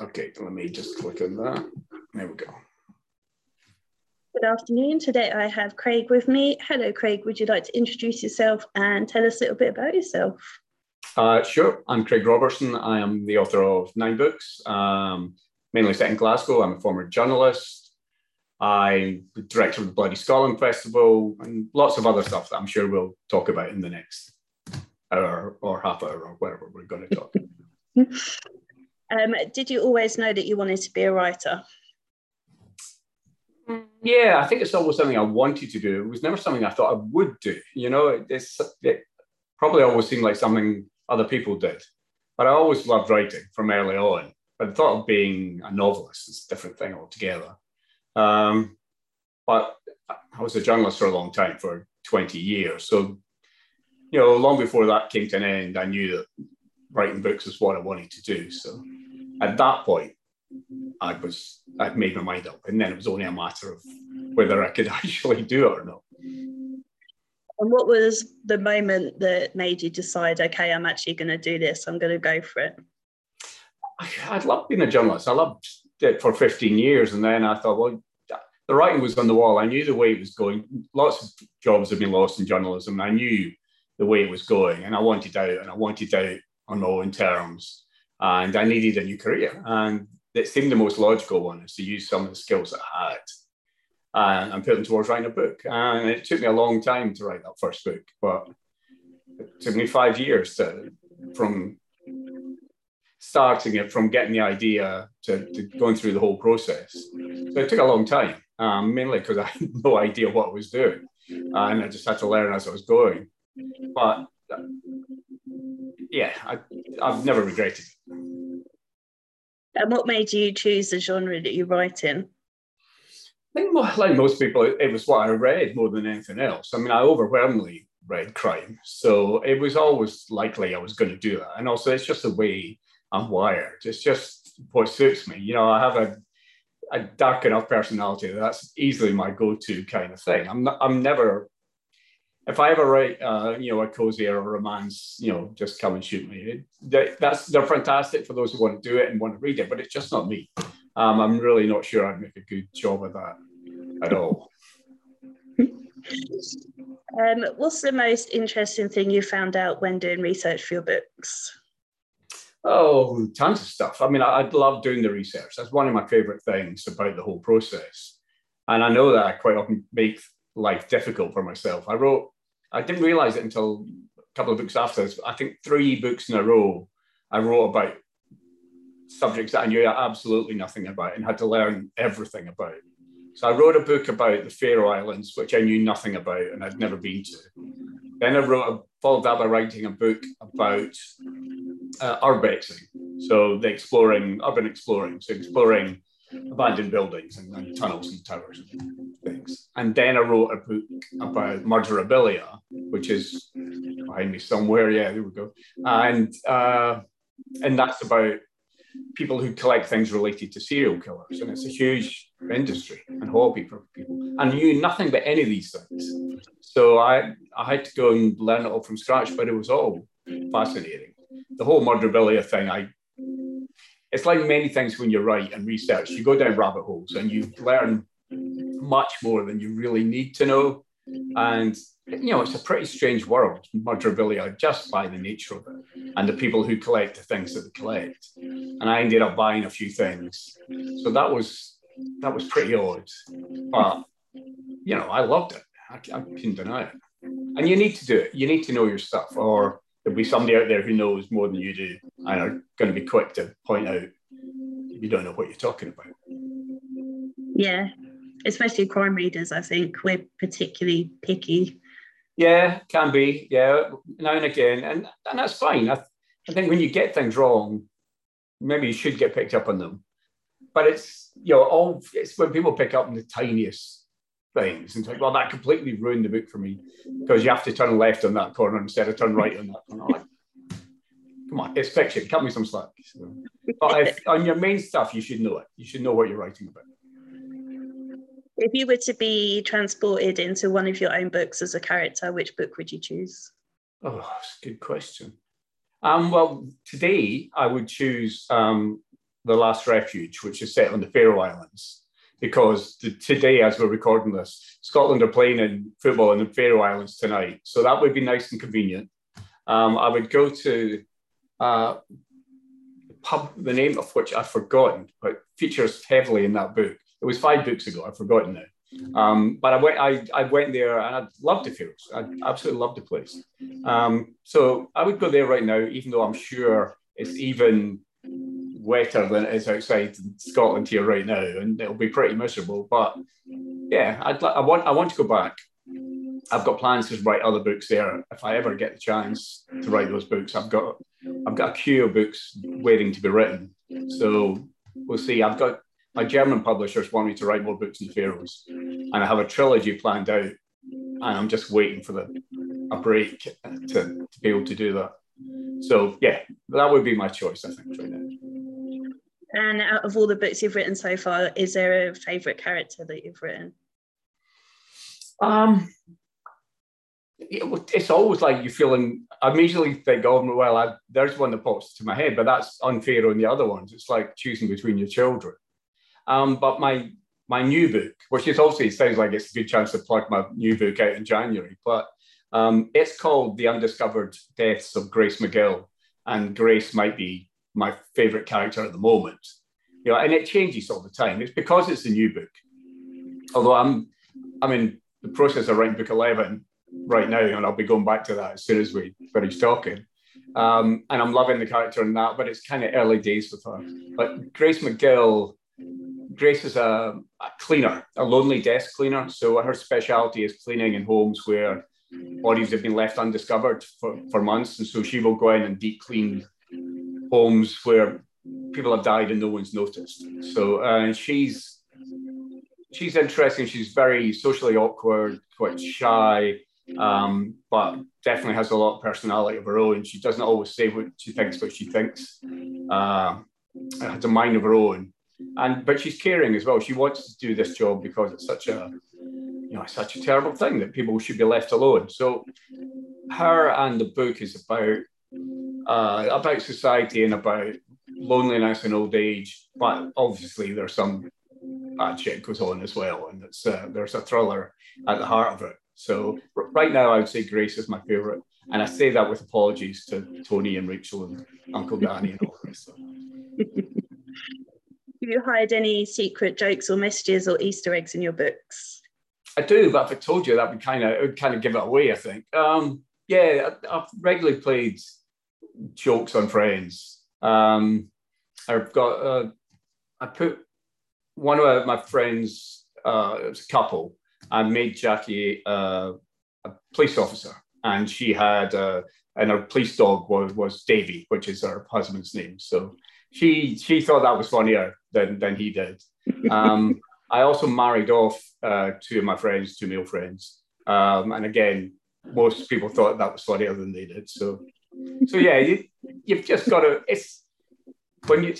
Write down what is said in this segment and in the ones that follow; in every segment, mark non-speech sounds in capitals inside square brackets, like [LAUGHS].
Okay, let me just click on that. There we go. Good afternoon. Today I have Craig with me. Hello, Craig. Would you like to introduce yourself and tell us a little bit about yourself? Uh, sure. I'm Craig Robertson. I am the author of nine books, um, mainly set in Glasgow. I'm a former journalist. I'm the director of the Bloody Scotland Festival and lots of other stuff that I'm sure we'll talk about in the next hour or half hour or whatever we're going to talk. [LAUGHS] um, did you always know that you wanted to be a writer? Yeah, I think it's always something I wanted to do. It was never something I thought I would do. You know, it's it probably always seemed like something other people did. But I always loved writing from early on. But the thought of being a novelist is a different thing altogether. Um, but I was a journalist for a long time, for 20 years. So, you know, long before that came to an end, I knew that writing books was what I wanted to do. So at that point, I was I'd made my mind up, and then it was only a matter of whether I could [LAUGHS] actually do it or not. And what was the moment that made you decide, okay, I'm actually going to do this. I'm going to go for it. I'd loved being a journalist. I loved it for 15 years, and then I thought, well, the writing was on the wall. I knew the way it was going. Lots of jobs have been lost in journalism. And I knew the way it was going, and I wanted out, and I wanted out on my own terms. And I needed a new career. And it seemed the most logical one is to use some of the skills I had and, and put them towards writing a book. And it took me a long time to write that first book, but it took me five years to, from starting it, from getting the idea to, to going through the whole process. So it took a long time, um, mainly because I [LAUGHS] had no idea what I was doing. and I just had to learn as I was going. But yeah, I, I've never regretted it. And what made you choose the genre that you write in? I think, like most people, it was what I read more than anything else. I mean, I overwhelmingly read crime, so it was always likely I was going to do that. And also, it's just the way I'm wired. It's just what suits me. You know, I have a a dark enough personality that's easily my go-to kind of thing. I'm not, I'm never if I ever write, uh, you know, a cozy or a romance, you know, just come and shoot me. It, that's they're fantastic for those who want to do it and want to read it, but it's just not me. Um, I'm really not sure I'd make a good job of that at all. [LAUGHS] Um, what's the most interesting thing you found out when doing research for your books? Oh, tons of stuff. I mean, I, I love doing the research. That's one of my favorite things about the whole process. And I know that I quite often make life difficult for myself. I wrote I didn't realize it until a couple of books after this. I think three books in a row I wrote about subjects that I knew absolutely nothing about and had to learn everything about. So I wrote a book about the Faroe Islands, which I knew nothing about and I'd never been to. Then I wrote, a, followed that by writing a book about uh, urbexing, so the exploring, urban exploring, so exploring abandoned buildings and, and, tunnels and towers and. And then I wrote a book about murderabilia, which is behind me somewhere. Yeah, there we go. And uh, and that's about people who collect things related to serial killers, and it's a huge industry and hobby for people. And knew nothing about any of these things, so I I had to go and learn it all from scratch. But it was all fascinating. The whole murderabilia thing, I it's like many things when you write and research, you go down rabbit holes and you learn much more than you really need to know. And you know, it's a pretty strange world, murderabilia, just by the nature of it, and the people who collect the things that they collect. And I ended up buying a few things, so that was that was pretty odd. But you know, I loved it. I, I can deny it. And you need to do it. You need to know your stuff, or there'll be somebody out there who knows more than you do and are going to be quick to point out you don't know what you're talking about. Yeah, especially crime readers, I think we're particularly picky. Yeah, can be. Yeah, now and again, and and that's fine. I, I think when you get things wrong, maybe you should get picked up on them. But it's you know all it's when people pick up on the tiniest things and think, well, that completely ruined the book for me because you have to turn left on that corner instead of turn right on that corner. Like, come on, it's fiction. Cut me some slack. So, but if, on your main stuff, you should know it. You should know what you're writing about. If you were to be transported into one of your own books as a character, which book would you choose? Oh, that's a good question. Um, well, today I would choose um, The Last Refuge, which is set on the Faroe Islands. Because the, today, as we're recording this, Scotland are playing in football in the Faroe Islands tonight. So that would be nice and convenient. Um, I would go to uh, pub, the name of which I've forgotten, but features heavily in that book. It was five books ago. I've forgotten now. Um, but I went, I, I went there and I loved the Faroes. I absolutely loved the place. Um, so I would go there right now, even though I'm sure it's even wetter than it is outside Scotland here right now, and it'll be pretty miserable. But yeah, I'd, I want I want to go back. I've got plans to write other books there. If I ever get the chance to write those books, I've got I've got a queue of books waiting to be written. So we'll see. I've got my German publishers want me to write more books in the Faroes, and I have a trilogy planned out, and I'm just waiting for the a break to, to be able to do that. So yeah, that would be my choice, I think, right now. And out of all the books you've written so far, is there a favourite character that you've written? Um, it's always like you feeling. I immediately think, oh well, I, there's one that pops to my head, but that's unfair on the other ones. It's like choosing between your children. Um, but my my new book, which is it sounds like it's a good chance to plug my new book out in January, but um, it's called The Undiscovered Deaths of Grace McGill, and Grace might be my favorite character at the moment. You know, and it changes all the time. It's because it's a new book. Although I'm I'm in the process of writing book 11 right now, and I'll be going back to that as soon as we finish talking. Um, and I'm loving the character in that, but it's kind of early days with her. But Grace McGill Grace is a, a, cleaner, a lonely death cleaner. So her specialty is cleaning in homes where bodies have been left undiscovered for, for months. And so she will go in and deep clean homes where people have died and no one's noticed. So uh, she's she's interesting. She's very socially awkward, quite shy, um, but definitely has a lot of personality of her own. She doesn't always say what she thinks, but she thinks. Uh, has a mind of her own and but she's caring as well. She wants to do this job because it's such a you know such a terrible thing that people should be left alone. So her and the book is about uh, about society and about loneliness and old age, but obviously there's some bad shit goes on as well, and it's uh, there's a thriller at the heart of it. So right now, I would say Grace is my favorite, and I say that with apologies to Tony and Rachel and Uncle Danny and all this. [LAUGHS] Have you hide any secret jokes or messages or Easter eggs in your books? I do, but if I told you, that would kind of it would kind of give it away. I think. Um, yeah, I, have regularly played jokes on Friends. Um, I've got. Uh, I put one of my friends. Uh, it was a couple. I made Jackie uh, a police officer, and she had uh, and her police dog was was Davy, which is her husband's name. So she she thought that was funnier than than he did. Um, [LAUGHS] I also married off uh, two of my friends, two male friends, um, and again, most people thought that was funnier than they did. So, so yeah, you, you've just got to. It's when you.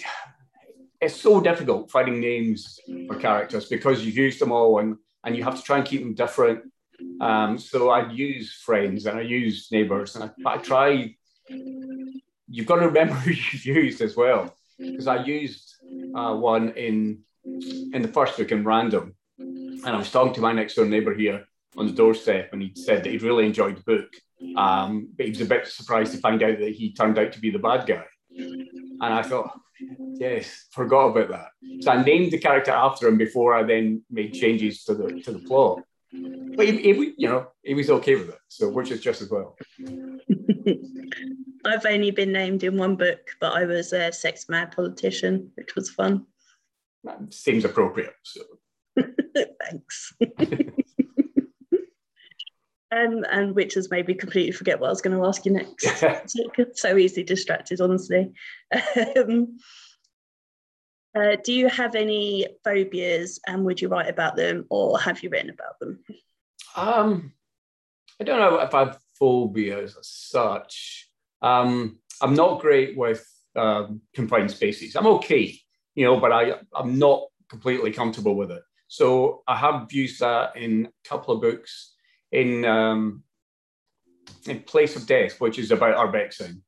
It's so difficult finding names for characters because you've used them all and and you have to try and keep them different. Um, so I use friends and I use neighbors and I, I try. You've got to remember [LAUGHS] who you've used as well because I used uh, one in in the first book in random, and I was talking to my next door neighbour here on the doorstep, and he said that he'd really enjoyed the book, um, but he was a bit surprised to find out that he turned out to be the bad guy. And I thought, yes, forgot about that. So I named the character after him before I then made changes to the to the plot. But he, he you know, he was okay with it, so which is just as well. [LAUGHS] I've only been named in one book, but I was a sex mad politician, which was fun. That seems appropriate. So. [LAUGHS] Thanks. [LAUGHS] um, and which has made me completely forget what I was going to ask you next. [LAUGHS] so easily distracted, honestly. Um, uh, do you have any phobias and would you write about them or have you written about them? Um, I don't know if I have phobias as such. Um, I'm not great with um, confined spaces. I'm okay, you know, but I, I'm not completely comfortable with it. So I have used that in a couple of books. In um, in Place of Death, which is about our Urbexing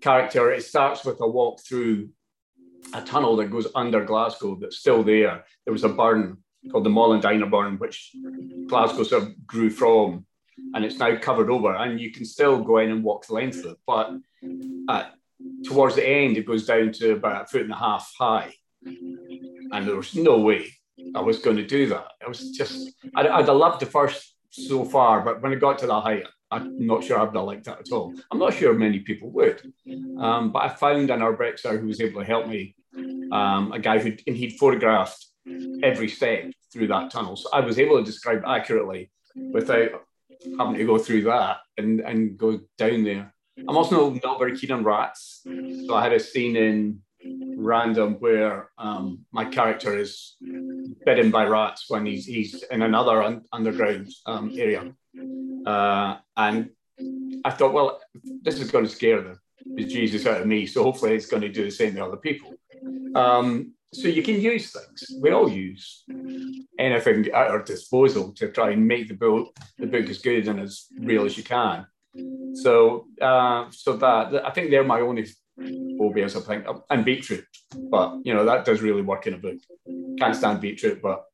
character, it starts with a walk through a tunnel that goes under Glasgow that's still there. There was a burn called the Molendinar burn, which Glasgow sort of grew from, and it's now covered over, and you can still go in and walk the length of it. But uh, towards the end, it goes down to about a foot and a half high, and there was no way I was going to do that. It was just I'd, I'd loved the first so far, but when it got to that height, I'm not sure I'd have liked that at all. I'm not sure many people would, um, but I found an urbexer who was able to help me, um, a guy who and he'd photographed every step through that tunnel, so I was able to describe accurately without having to go through that and and go down there. I'm also not very keen on rats, so I had a scene in random where um, my character is bitten by rats when he's he's in another un- underground um, area, uh, and I thought, well, this is going to scare the, Jesus out of me, so hopefully it's going to do the same to other people. Um, so you can use things. We all use anything at our disposal to try and make the book the book as good and as real as you can. So, uh, so that I think they're my only phobias. I think, and beetroot, but you know that does really work in a book. Can't stand beetroot, but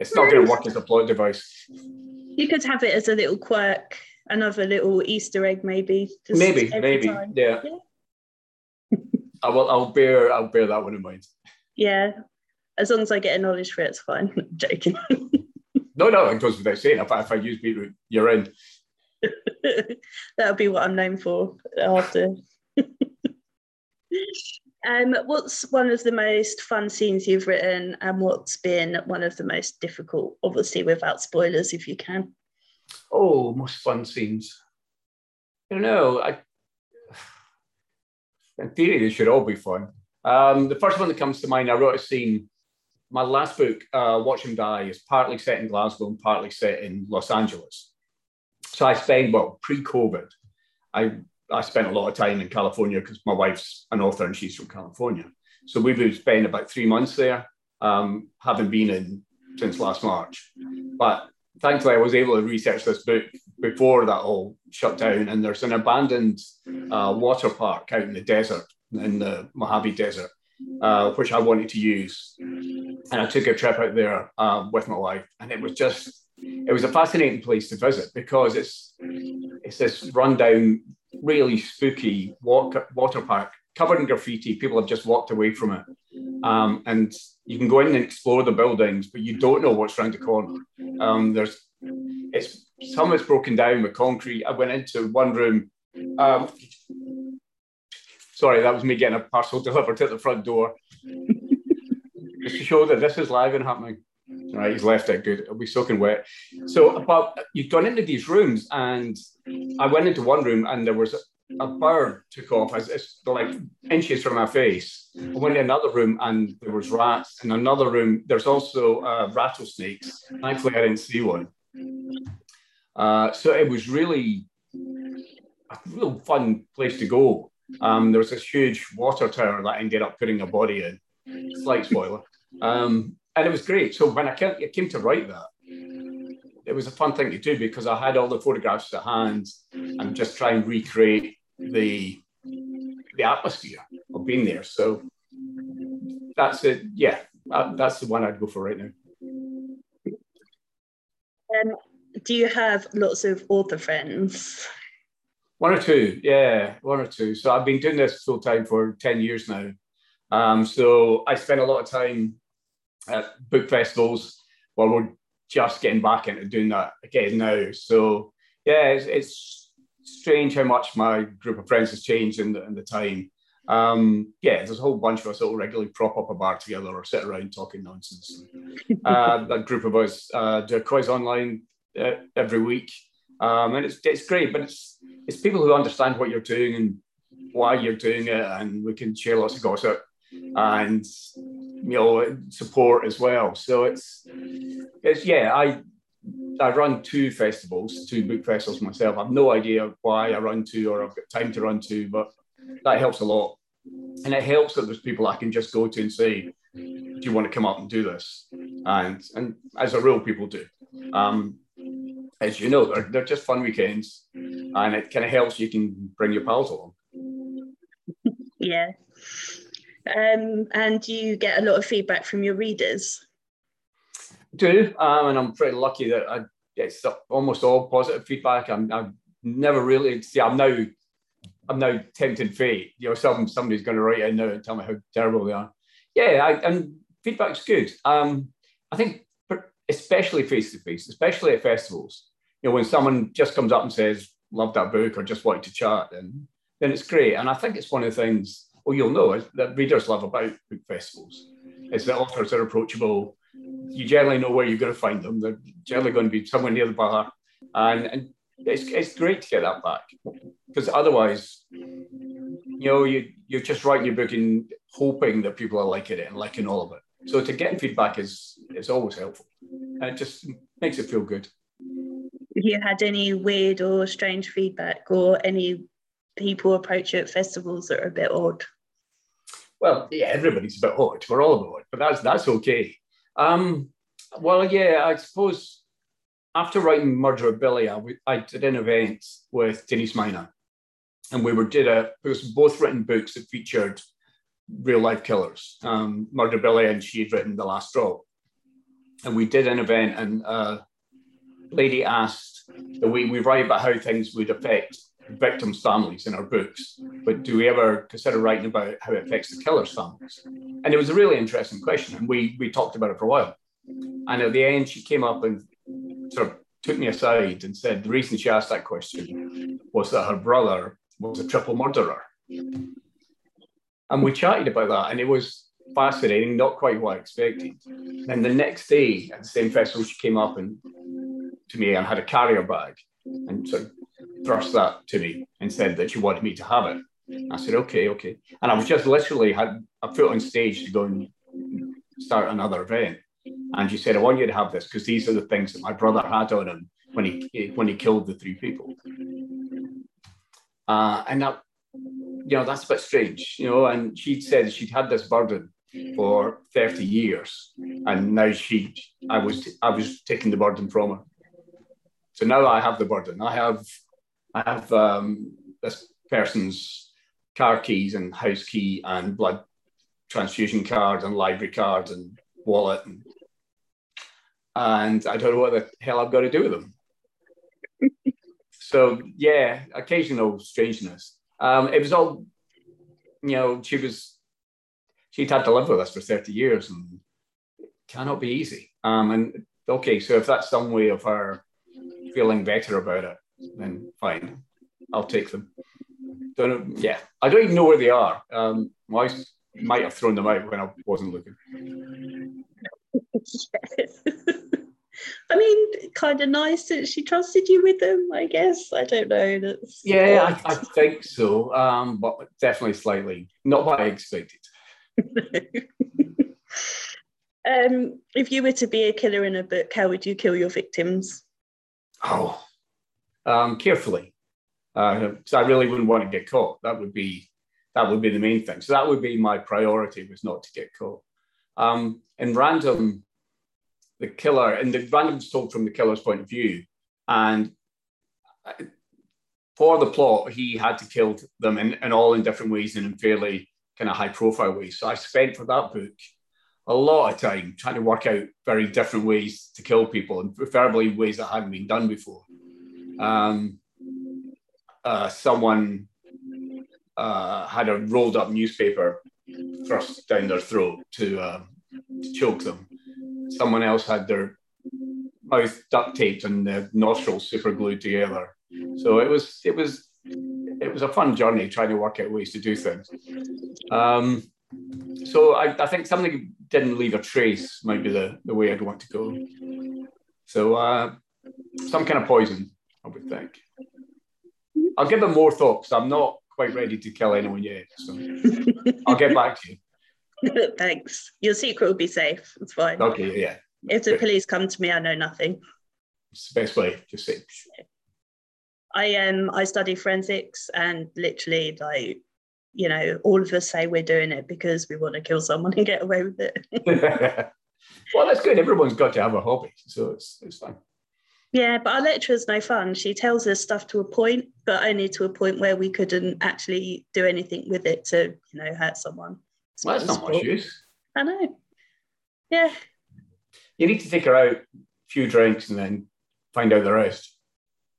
it's not going to work as a plot device. You could have it as a little quirk, another little Easter egg, maybe. Maybe, maybe, yeah. yeah. I will. I'll bear. I'll bear that one in mind. Yeah, as long as I get a knowledge for it, it's fine. [LAUGHS] I'm joking. no, no, it goes without saying. If I, if I use beetroot, you're in. [LAUGHS] That'll be what I'm known for after. [LAUGHS] um, what's one of the most fun scenes you've written, and what's been one of the most difficult? Obviously, without spoilers, if you can. Oh, most fun scenes. I don't know. I, in theory, they should all be fun. Um, the first one that comes to mind, I wrote a scene. My last book, uh, Watch Him Die, is partly set in Glasgow and partly set in Los Angeles. So I spent, well, pre COVID, I, I spent a lot of time in California because my wife's an author and she's from California. So we've spent about three months there, um, having been in since last March. But thankfully, I was able to research this book before that all shut down. And there's an abandoned uh, water park out in the desert, in the Mojave Desert, uh, which I wanted to use. And I took a trip out there uh, with my wife, and it was just it was a fascinating place to visit because it's it's this rundown, really spooky walk, water park covered in graffiti. People have just walked away from it, um, and you can go in and explore the buildings, but you don't know what's around the corner. Um, there's it's some it's broken down with concrete. I went into one room. Um, sorry, that was me getting a parcel [LAUGHS] delivered to the front door. Just to show that this is live and happening. Right, he's left it good. It'll be soaking wet. So, but you've gone into these rooms, and I went into one room, and there was a, bird took off as it's like inches from my face. I went in another room, and there was rats. In another room, there's also uh, rattlesnakes. Thankfully, I didn't see one. Uh, so it was really a real fun place to go. Um, there was this huge water tower that I ended up putting a body in. Slight spoiler. Um, and it was great. So when I came, I came to write that, it was a fun thing to do because I had all the photographs to hand and just try and recreate the the atmosphere of being there. So that's it. Yeah, that's the one I'd go for right now. Um, do you have lots of author friends? One or two, yeah, one or two. So I've been doing this full time for 10 years now. Um, so I spend a lot of time at book festivals. Well, we're just getting back into doing that again now. So yeah, it's, it's strange how much my group of friends has changed in the, in the time. Um, yeah, there's a whole bunch of us that will regularly prop up a bar together or sit around talking nonsense. [LAUGHS] uh, that group of us uh, do a quiz online uh, every week, um, and it's it's great. But it's it's people who understand what you're doing and why you're doing it, and we can share lots of gossip and you know support as well. So it's it's yeah, I I run two festivals, two book festivals myself. I've no idea why I run two or I've got time to run two, but that helps a lot. And it helps that there's people I can just go to and say, Do you want to come up and do this? And and as a rule, people do. Um, as you know, they're, they're just fun weekends and it kind of helps you can bring your pals along. [LAUGHS] Yeah Um, and you get a lot of feedback from your readers. Do, um, and I'm pretty lucky that I get almost all positive feedback. I'm, I've never really see. I'm now, I'm now tempted fate. You know, some somebody's going to write in now and tell me how terrible they are. Yeah, I, and feedback's good. Um, I think, especially face to face, especially at festivals. You know, when someone just comes up and says, "Love that book," or just wanted to chat, and then it's great. And I think it's one of the things, well, you'll know, that readers love about book festivals is that authors are approachable. You generally know where you're going to find them. They're generally going to be somewhere near the bar. And, and it's, it's great to get that back because otherwise, you know, you, you're just writing your book and hoping that people are liking it and liking all of it. So to get feedback is, is always helpful. And it just makes it feel good. Have you had any weird or strange feedback or any people approach you at festivals that are a bit odd? Well, yeah, everybody's a bit odd. We're all a bit odd, but that's that's okay. Um, well, yeah, I suppose after writing Murderabilia, I, I did an event with Denise Mina, and we were did a it was both written books that featured real life killers. Um, Murderabilia, and she had written The Last Drop, and we did an event, and uh, lady asked that we we write about how things would affect victims' families in our books, but do we ever consider writing about how it affects the killer's families? And it was a really interesting question, and we we talked about it for a while. And at the end, she came up and sort of took me aside and said the reason she asked that question was that her brother was a triple murderer. And we chatted about that, and it was fascinating, not quite what I expected. And the next day at the same festival, she came up and to me and had a carrier bag and sort of thrust that to me and said that she wanted me to have it. I said, okay, okay. And I was just literally had a foot on stage to go and start another event. And she said, I want you to have this because these are the things that my brother had on him when he when he killed the three people. Uh, and that, you know, that's a bit strange, you know. And she said she'd had this burden for 30 years, and now she, I was, I was taking the burden from her. So now I have the burden. I have I have um, this person's car keys and house key and blood transfusion card and library card and wallet and and I don't know what the hell I've got to do with them. so yeah, occasional strangeness. Um, it was all, you know, she was she'd had to live with us for 30 years and cannot be easy. Um, and okay, so if that's some way of her feeling better about it, then fine, I'll take them. Don't know, yeah, I don't even know where they are. Um, my wife might have thrown them out when I wasn't looking. yes. [LAUGHS] I mean, kind of nice that she trusted you with them. I guess I don't know. That's yeah, I, I, think so, um, but definitely slightly not what I expected. [LAUGHS] um, if you were to be a killer in a book, how would you kill your victims? Oh, um, carefully, because uh, I really wouldn't want to get caught. That would be that would be the main thing. So that would be my priority was not to get caught. Um, in random, the killer and the random's told from the killer's point of view, and for the plot, he had to kill them in, in all in different ways and in fairly kind of high profile ways. So I spent for that book a lot of time trying to work out very different ways to kill people and preferably ways that hadn't been done before um, uh, someone uh, had a rolled up newspaper thrust down their throat to, uh, to choke them. Someone else had their mouth duct taped and the nostrils super glued together. So it was it was it was a fun journey trying to work out ways to do things. Um, so I, I, think something didn't leave a trace might be the, the way I'd want to go. So uh, some kind of poison. I would think. I'll give them more thought because I'm not quite ready to kill anyone yet. So [LAUGHS] I'll get back to you. [LAUGHS] Thanks. Your secret will be safe. It's fine. Okay, yeah. If the police come to me, I know nothing. It's the best way. Just say. I um I study forensics and literally like you know all of us say we're doing it because we want to kill someone and get away with it. [LAUGHS] well, that's good. Everyone's got to have a hobby, so it's it's fine. Yeah, but our lecturer's no fun. She tells us stuff to a point, but only to a point where we couldn't actually do anything with it to, you know, hurt someone. Well, that's not much use. I know. Yeah. You need to take her out, a few drinks, and then find out the rest.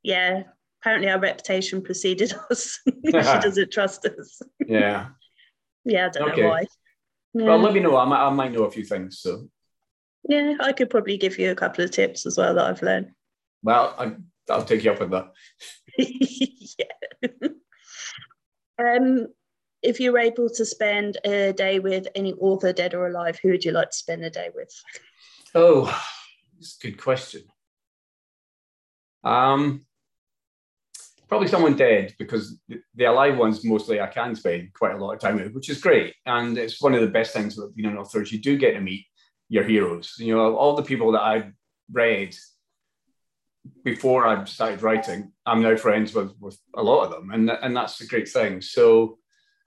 Yeah. Apparently, our reputation preceded [LAUGHS] us. she [LAUGHS] doesn't trust us. Yeah. [LAUGHS] yeah, I don't okay. know why. Yeah. Well, let me know. I might, I might know a few things. So. Yeah, I could probably give you a couple of tips as well that I've learned. Well, I, I'll take you up on that. [LAUGHS] yeah. um, if you were able to spend a day with any author, dead or alive, who would you like to spend a day with? Oh, that's a good question. Um, probably someone dead because the alive ones mostly I can spend quite a lot of time with, which is great. And it's one of the best things about being an author is you do get to meet your heroes. You know, all the people that I've read before I started writing, I'm now friends with, with a lot of them, and and that's a great thing. So,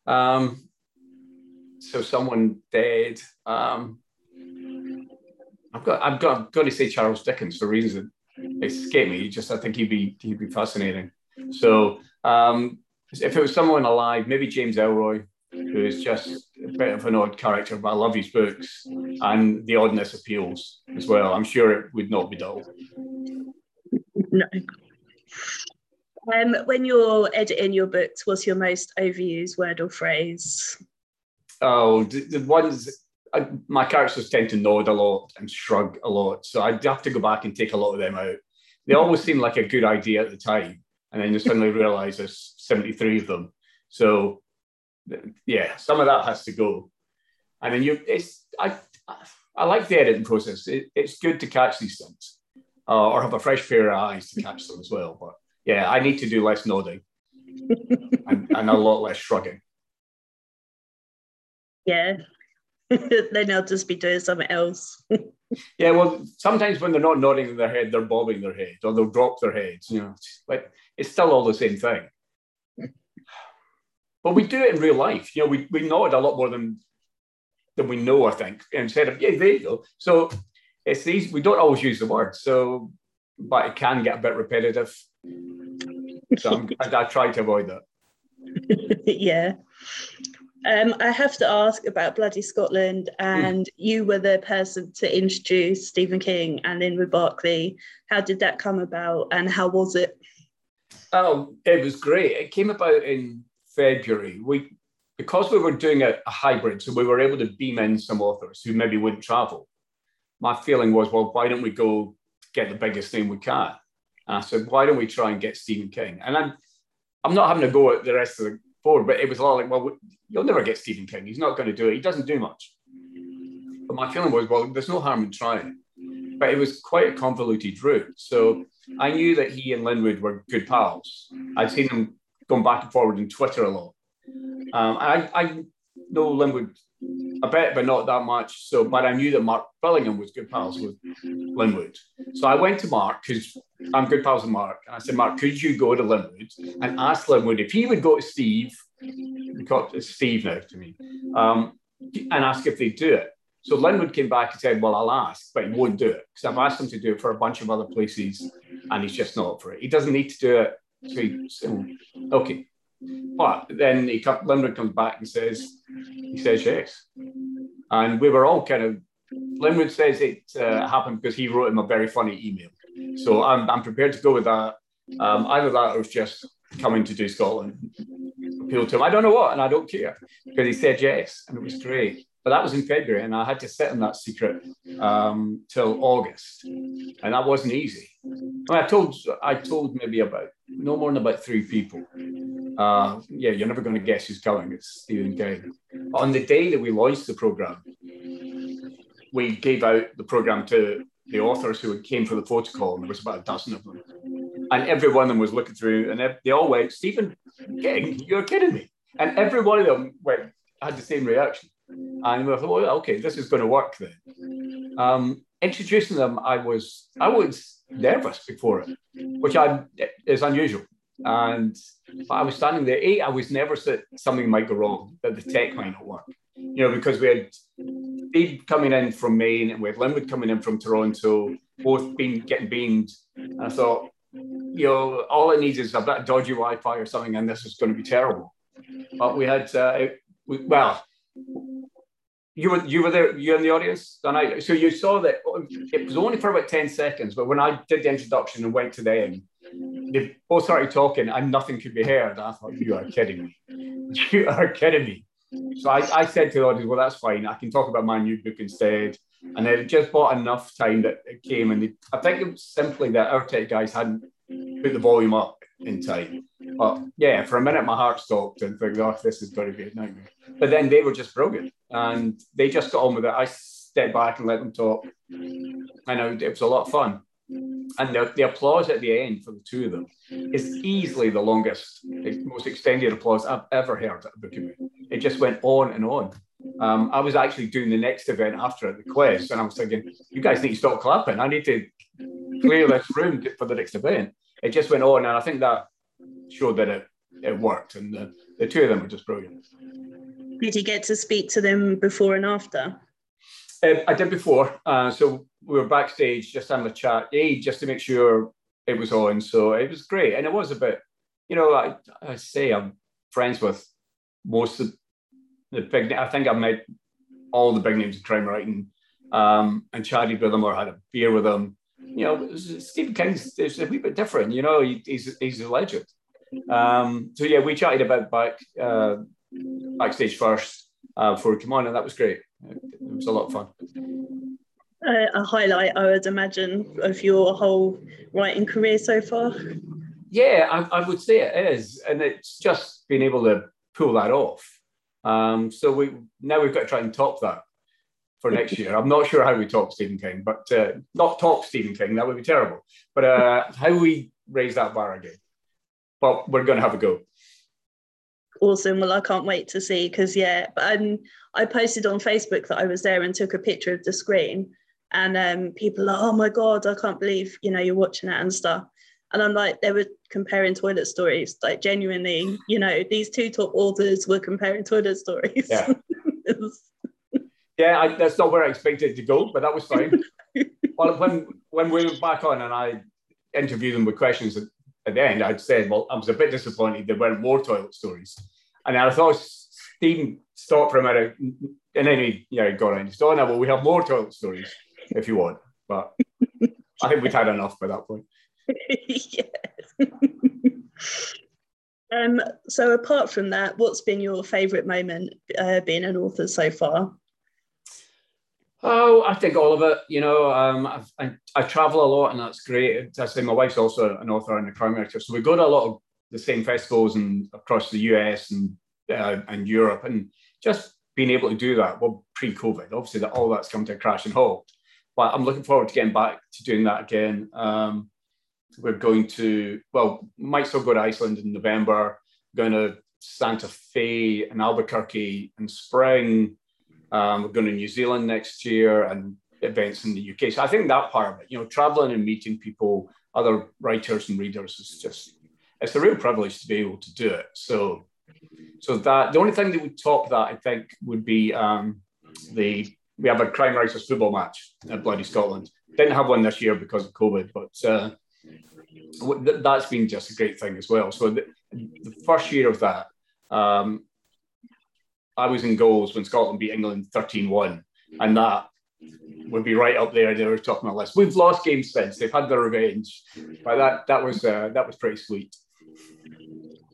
um, so someone dead. Um, I've got I've got I've got to say Charles Dickens for reasons that escape me. Just I think he'd be he'd be fascinating. So um, if it was someone alive, maybe James Ellroy, who is just a bit of an odd character, but I love his books and the oddness appeals as well. I'm sure it would not be dull. No. Um, when you're editing your books, what's your most overused word or phrase? Oh, the, ones I, my characters tend to nod a lot and shrug a lot, so I'd have to go back and take a lot of them out. They always seem like a good idea at the time, and then you suddenly realize there's 73 of them. So, yeah, some of that has to go. And then you, it's I, I like the editing process. It, it's good to catch these things uh, or have a fresh pair of eyes to catch them as well. But yeah, I need to do less nodding [LAUGHS] and, and a lot less shrugging. Yeah, [LAUGHS] then they'll just be doing something else. [LAUGHS] yeah, well, sometimes when they're not nodding their head, they're bobbing their head or they'll drop their heads. You know, like it's still all the same thing. But we do it in real life. You know, we, we nod a lot more than than we know. I think instead of yeah, there you go. So it's these we don't always use the word, so but it can get a bit repetitive. So I, I try to avoid that. [LAUGHS] yeah. Um, I have to ask about Bloody Scotland, and mm. you were the person to introduce Stephen King and Linwood Barclay. How did that come about, and how was it? Oh, it was great. It came about in February. We because we were doing a, a hybrid, so we were able to beam in some authors who maybe wouldn't travel my feeling was, well, why don't we go get the biggest name we can? And I said, why don't we try and get Stephen King? And I'm, I'm not having to go at the rest of the board, but it was all like, well, you'll never get Stephen King. He's not going to do it. He doesn't do much. But my feeling was, well, there's no harm in trying. But it was quite a convoluted route. So I knew that he and Linwood were good pals. I'd seen them going back and forward on Twitter a lot. Um, I, I know Linwood a bit, but not that much. So, but I knew that Mark Billingham was good pals with Linwood. So I went to Mark because I'm good pals with Mark, and I said, Mark, could you go to Linwood and ask Linwood if he would go to Steve, got Steve now to me, um, and ask if they'd do it. So Linwood came back and said, Well, I'll ask, but he won't do it because I've asked him to do it for a bunch of other places and he's just not up for it. He doesn't need to do it. So, he, so okay. But then he come, Linwood comes back and says, he says yes. And we were all kind of, Linwood says it uh, happened because he wrote him a very funny email. So I'm, I'm prepared to go with that. Um, either that or just coming to do Scotland appeal to him. I don't know what, and I don't care because he said yes, and it was great. But that was in February, and I had to sit in that secret um, till August, and that wasn't easy. I, mean, I told I told maybe about no more than about three people. Uh, yeah, you're never going to guess who's going. It's Stephen King. On the day that we launched the program, we gave out the program to the authors who came for the photo call, and there was about a dozen of them. And every one of them was looking through, and they all went, Stephen King, you're kidding me. And every one of them went, had the same reaction. And we thought, well, okay, this is going to work then. Um, introducing them, I was I was nervous before it, which I is unusual. And I was standing there. eight, I was nervous that something might go wrong, that the tech might not work. You know, because we had Steve coming in from Maine and we had Linwood coming in from Toronto, both being getting beamed. And I thought, you know, all it needs is a bit of dodgy Wi-Fi or something, and this is going to be terrible. But we had, uh, we, well, you were you were there. You in the audience, and I. So you saw that it was only for about ten seconds, but when I did the introduction and went to them, they both started talking, and nothing could be heard. I thought, you are kidding me. [LAUGHS] You are kidding me. So I, I said to the audience, well, that's fine. I can talk about my new book instead. And they just bought enough time that it came. And they, I think it was simply that our tech guys hadn't put the volume up in time. But yeah, for a minute, my heart stopped and thought, oh, this is going to be a nightmare. But then they were just brilliant and they just got on with it. I stepped back and let them talk. I know it was a lot of fun. And the, the applause at the end for the two of them is easily the longest, most extended applause I've ever heard at a book event. It just went on and on. Um, I was actually doing the next event after at the quiz, and I was thinking, you guys need to stop clapping. I need to clear this room for the next event. It just went on, and I think that showed that it, it worked. And the, the two of them were just brilliant. Did you get to speak to them before and after? Um, I did before. Uh, so we were backstage just having a chat, hey, just to make sure it was on. So it was great. And it was a bit, you know, I, I say I'm friends with most of the big, I think I've met all the big names in crime writing um, and chatted with them or had a beer with them. You know, Stephen King's is a wee bit different, you know, he, he's, he's a legend. Um, so yeah, we chatted about back uh, backstage first uh, before we came on, and that was great. It was a lot of fun. Uh, a highlight, I would imagine, of your whole writing career so far. Yeah, I, I would say it is, and it's just being able to pull that off. Um, so we now we've got to try and top that for next year. I'm not sure how we top Stephen King, but uh, not top Stephen King, that would be terrible. But uh, how we raise that bar again. But we're going to have a go awesome. Well, I can't wait to see because yeah, and I posted on Facebook that I was there and took a picture of the screen, and um, people are, oh my god, I can't believe you know you're watching that and stuff. And I'm like, they were comparing toilet stories, like genuinely, you know, these two top authors were comparing toilet stories. Yeah, [LAUGHS] yeah, I, that's not where I expected it to go, but that was fine. [LAUGHS] well, when when we were back on and I interviewed them with questions at, at the end, I'd said, well, I was a bit disappointed there weren't more toilet stories. And I thought Stephen stopped for a minute and then he you know, got on. He said, oh, no, well, we have more toilet stories if you want. But I think we've had enough by that point. [LAUGHS] yes. [LAUGHS] um, so apart from that, what's been your favourite moment uh, being an author so far? Oh, I think all of it. You know, um, I, I travel a lot, and that's great. I say my wife's also an author and a crime writer, so we go to a lot of the same festivals and across the US and uh, and Europe, and just being able to do that. Well, pre-COVID, obviously, that all that's come to a crashing halt. But I'm looking forward to getting back to doing that again. Um, we're going to well, might still go to Iceland in November. Going to Santa Fe and Albuquerque in spring. Um, we're going to New Zealand next year and events in the UK. So I think that part of it, you know, traveling and meeting people, other writers and readers is just it's a real privilege to be able to do it. So, so that the only thing that would top that, I think, would be um, the we have a crime writers football match at Bloody Scotland. Didn't have one this year because of COVID, but uh, that's been just a great thing as well. So the, the first year of that, um, I was in goals when Scotland beat England 13-1, and that would be right up there. They were top on the list. We've lost games since; they've had their revenge, but that that was uh, that was pretty sweet.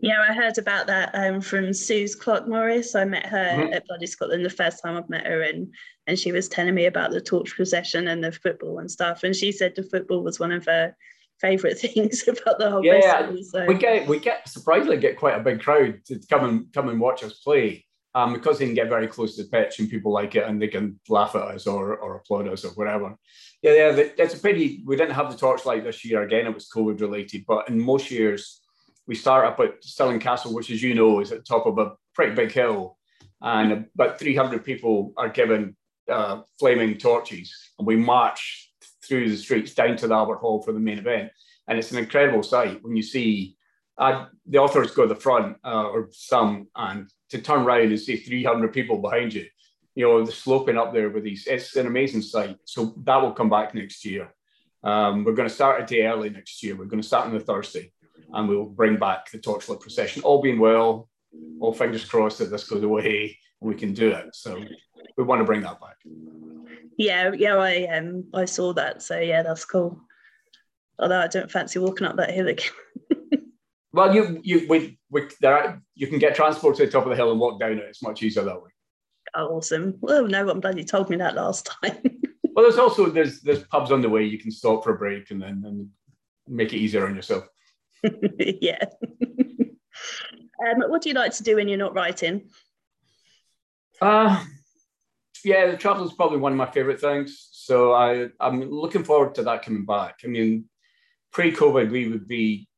Yeah, I heard about that um, from Suze Clark Morris. I met her mm-hmm. at Bloody Scotland the first time I've met her, and and she was telling me about the torch procession and the football and stuff. And she said the football was one of her favourite [LAUGHS] things about the whole yeah, festival. So. we get we get surprisingly get quite a big crowd to come and come and watch us play. Um, because they can get very close to the pitch and people like it and they can laugh at us or, or applaud us or whatever. Yeah, yeah, it's a pity we didn't have the torchlight this year. Again, it was COVID related, but in most years we start up at Stirling Castle, which, as you know, is at the top of a pretty big hill, and about 300 people are given uh, flaming torches, and we march through the streets down to the Albert Hall for the main event. And it's an incredible sight when you see uh, the authors go to the front, uh, or some, and to turn around and see 300 people behind you. You know, the sloping up there with these, it's an amazing sight. So that will come back next year. Um, we're going to start a day early next year. We're going to start on the Thursday and we'll bring back the torchlight procession. All being well, all fingers crossed that this goes away and we can do it. So we want to bring that back. Yeah, yeah, I um I saw that. So yeah, that's cool. Although I don't fancy walking up that hill again. [LAUGHS] well, you you we, we there are, you can get transport to the top of the hill and walk down it. It's much easier that way. Oh, awesome. Well, no one bloody told me that last time. [LAUGHS] well, there's also there's there's pubs on the way you can stop for a break and then and make it easier on yourself. [LAUGHS] yeah. um, what do you like to do when you're not writing? Uh, yeah, the travel is probably one of my favorite things. So I, I'm looking forward to that coming back. I mean, pre-COVID, we would be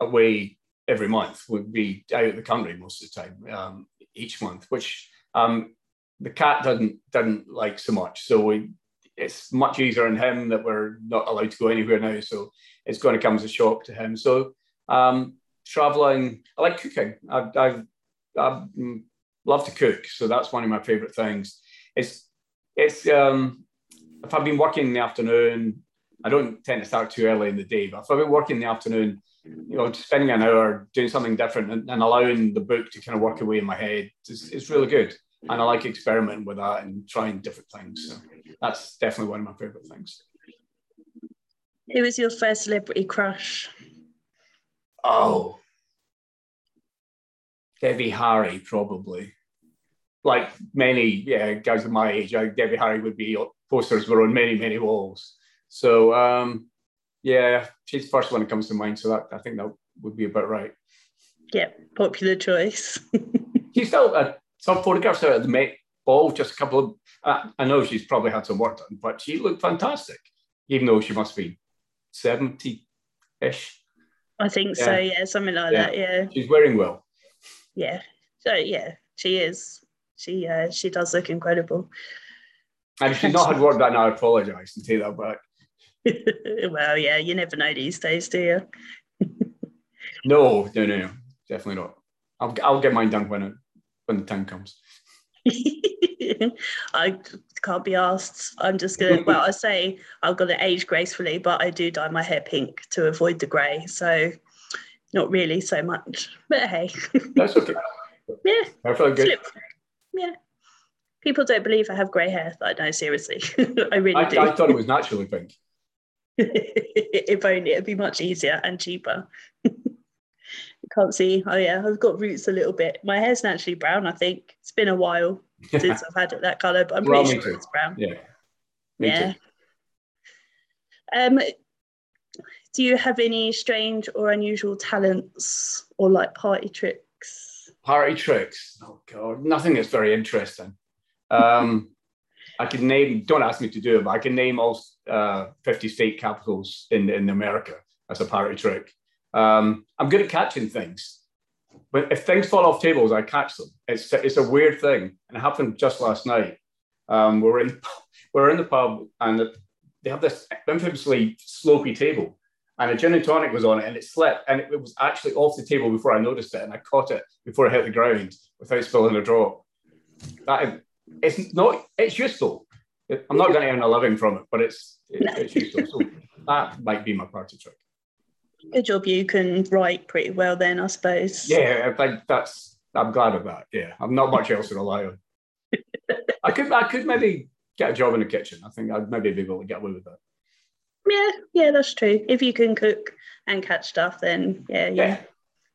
away every month. We'd be out of the country most of the time, um, each month, which um, the cat doesn't doesn't like so much. So we, it's much easier on him that we're not allowed to go anywhere now. So it's going to come as a shock to him. So um, traveling, I like cooking. I, I, I love to cook, so that's one of my favorite things. It's it's um, if I've been working in the afternoon, I don't tend to start too early in the day. But if I've been working in the afternoon, you know, spending an hour doing something different and, and allowing the book to kind of work away in my head is, is really good. And I like experimenting with that and trying different things. So that's definitely one of my favorite things. Who was your first celebrity crush? Oh, Debbie Harry, probably. Like many yeah, guys of my age, I, Debbie Harry would be posters were on many, many walls. So um, yeah, she's the first one that comes to mind. So that I think that would be about right. Yeah, popular choice. [LAUGHS] she's still uh, some photographs out at the Met Ball, just a couple of. Uh, I know she's probably had some work done, but she looked fantastic, even though she must be 70 ish. I think yeah. so, yeah, something like yeah. that, yeah. She's wearing well. Yeah. So yeah, she is. She uh, she does look incredible. And if she's not had work done, I apologise and take that back. [LAUGHS] well, yeah, you never know these days, do you? [LAUGHS] no, no, no, no, definitely not. I'll I'll get mine done when it when the time comes. [LAUGHS] I can't be asked. I'm just gonna. Well, I say I've got to age gracefully, but I do dye my hair pink to avoid the grey. So, not really so much. But hey, that's okay. yeah, I feel good. Yeah, people don't believe I have grey hair. Like, no, seriously, [LAUGHS] I really I, do. I thought it was naturally pink. [LAUGHS] if only it'd be much easier and cheaper. [LAUGHS] can't see. Oh yeah, I've got roots a little bit. My hair's naturally brown. I think it's been a while since I've had it that color, but I'm well, pretty sure too. it's brown. Yeah. Me yeah. Too. Um, do you have any strange or unusual talents or like party tricks? Party tricks? Oh god, nothing that's very interesting. Um, I can name. Don't ask me to do it, but I can name all uh, 50 state capitals in in America as a party trick. Um, I'm good at catching things. But if things fall off tables, I catch them. It's it's a weird thing, and it happened just last night. Um, we're in [LAUGHS] we're in the pub, and they have this infamously slopey table, and a gin and tonic was on it, and it slipped, and it, was actually off the table before I noticed it, and I caught it before it hit the ground without spilling a drop. That is, it's not it's useful. I'm not going to earn a living from it, but it's it, it's useful. So [LAUGHS] that might be my party trick good job you can write pretty well then, I suppose. Yeah, I think that's I'm glad of that. Yeah. I'm not much else to rely on. [LAUGHS] I could I could maybe get a job in the kitchen. I think I'd maybe be able to get away with that. Yeah, yeah, that's true. If you can cook and catch stuff, then yeah, yeah. yeah.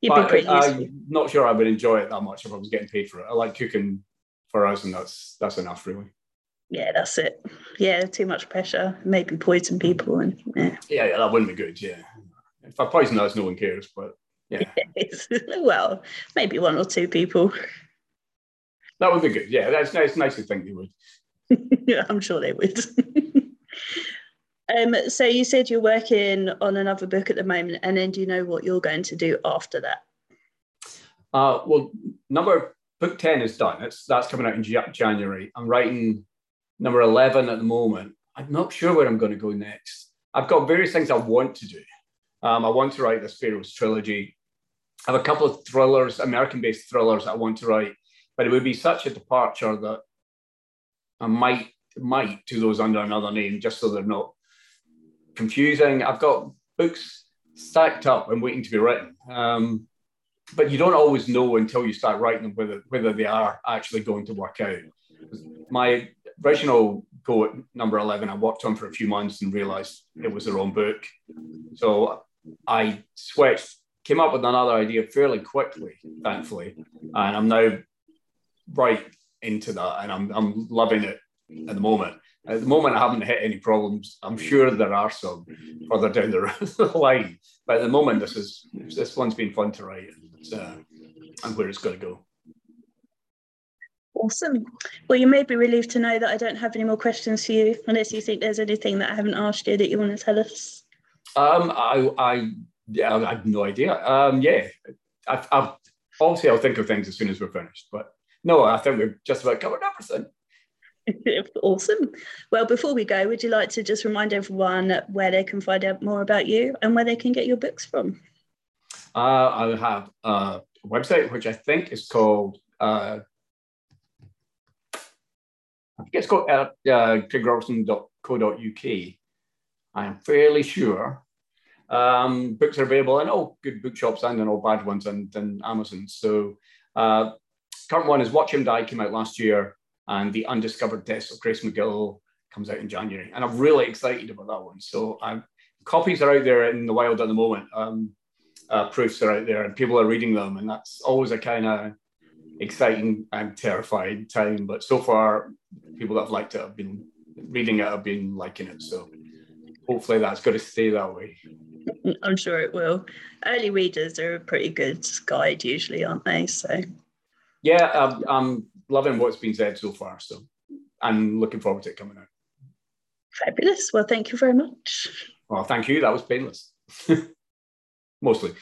You'd but be pretty uh, I, I'm not sure I would enjoy it that much if I was getting paid for it. I like cooking for us, and that's that's enough, really. Yeah, that's it. Yeah, too much pressure, maybe poison people, and yeah. Yeah, yeah, that wouldn't be good. Yeah, if I poison those, no one cares. But yeah. [LAUGHS] well, maybe one or two people. That would be good. Yeah, that's nice. Nice to think they would. yeah, [LAUGHS] I'm sure they would. [LAUGHS] um, so you said you're working on another book at the moment, and then do you know what you're going to do after that? Uh, well, number book ten is done. It's that's coming out in January. I'm writing number eleven at the moment. I'm not sure where I'm going to go next. I've got various things I want to do. Um, I want to write this Pharaoh's trilogy. I have a couple of thrillers, American-based thrillers I want to write, but it would be such a departure that I might might do those under another name just so they're not confusing. I've got books stacked up and waiting to be written. Um, but you don't always know until you start writing them whether whether they are actually going to work out. my original go at number 11, I worked on for a few months and realized it was the wrong book. So I switched, came up with another idea fairly quickly, thankfully. And I'm now right into that and I'm, I'm loving it at the moment. At the moment, I haven't hit any problems. I'm sure there are some further down the [LAUGHS] line, but at the moment, this is this one's been fun to write, and, uh, and where it's going to go. Awesome. Well, you may be relieved to know that I don't have any more questions for you, unless you think there's anything that I haven't asked you that you want to tell us. Um, I, I, yeah, I have no idea. Um, yeah, I've, I've, obviously I'll think of things as soon as we're finished, but no, I think we've just about covered everything. [LAUGHS] awesome. Well, before we go, would you like to just remind everyone where they can find out more about you and where they can get your books from? Uh, I have a website which I think is called uh, I think it's called uh, uh, craigrobertson.co.uk. I am fairly sure. Um, books are available in all good bookshops and in all bad ones and, and Amazon. So uh, current one is Watch Him Die, came out last year, and The Undiscovered Deaths of Grace McGill comes out in January. And I'm really excited about that one. So I'm, copies are out there in the wild at the moment. Um, uh, proofs are out there and people are reading them. And that's always a kind of exciting and terrifying time. But so far, people that have liked it have been reading it, have been liking it. So hopefully that's going to stay that way. [LAUGHS] I'm sure it will. Early readers are a pretty good guide, usually, aren't they? So, yeah, I'm, I'm loving what's been said so far. So, I'm looking forward to it coming out. Fabulous. Well, thank you very much. Well, thank you. That was painless. [LAUGHS] Mostly.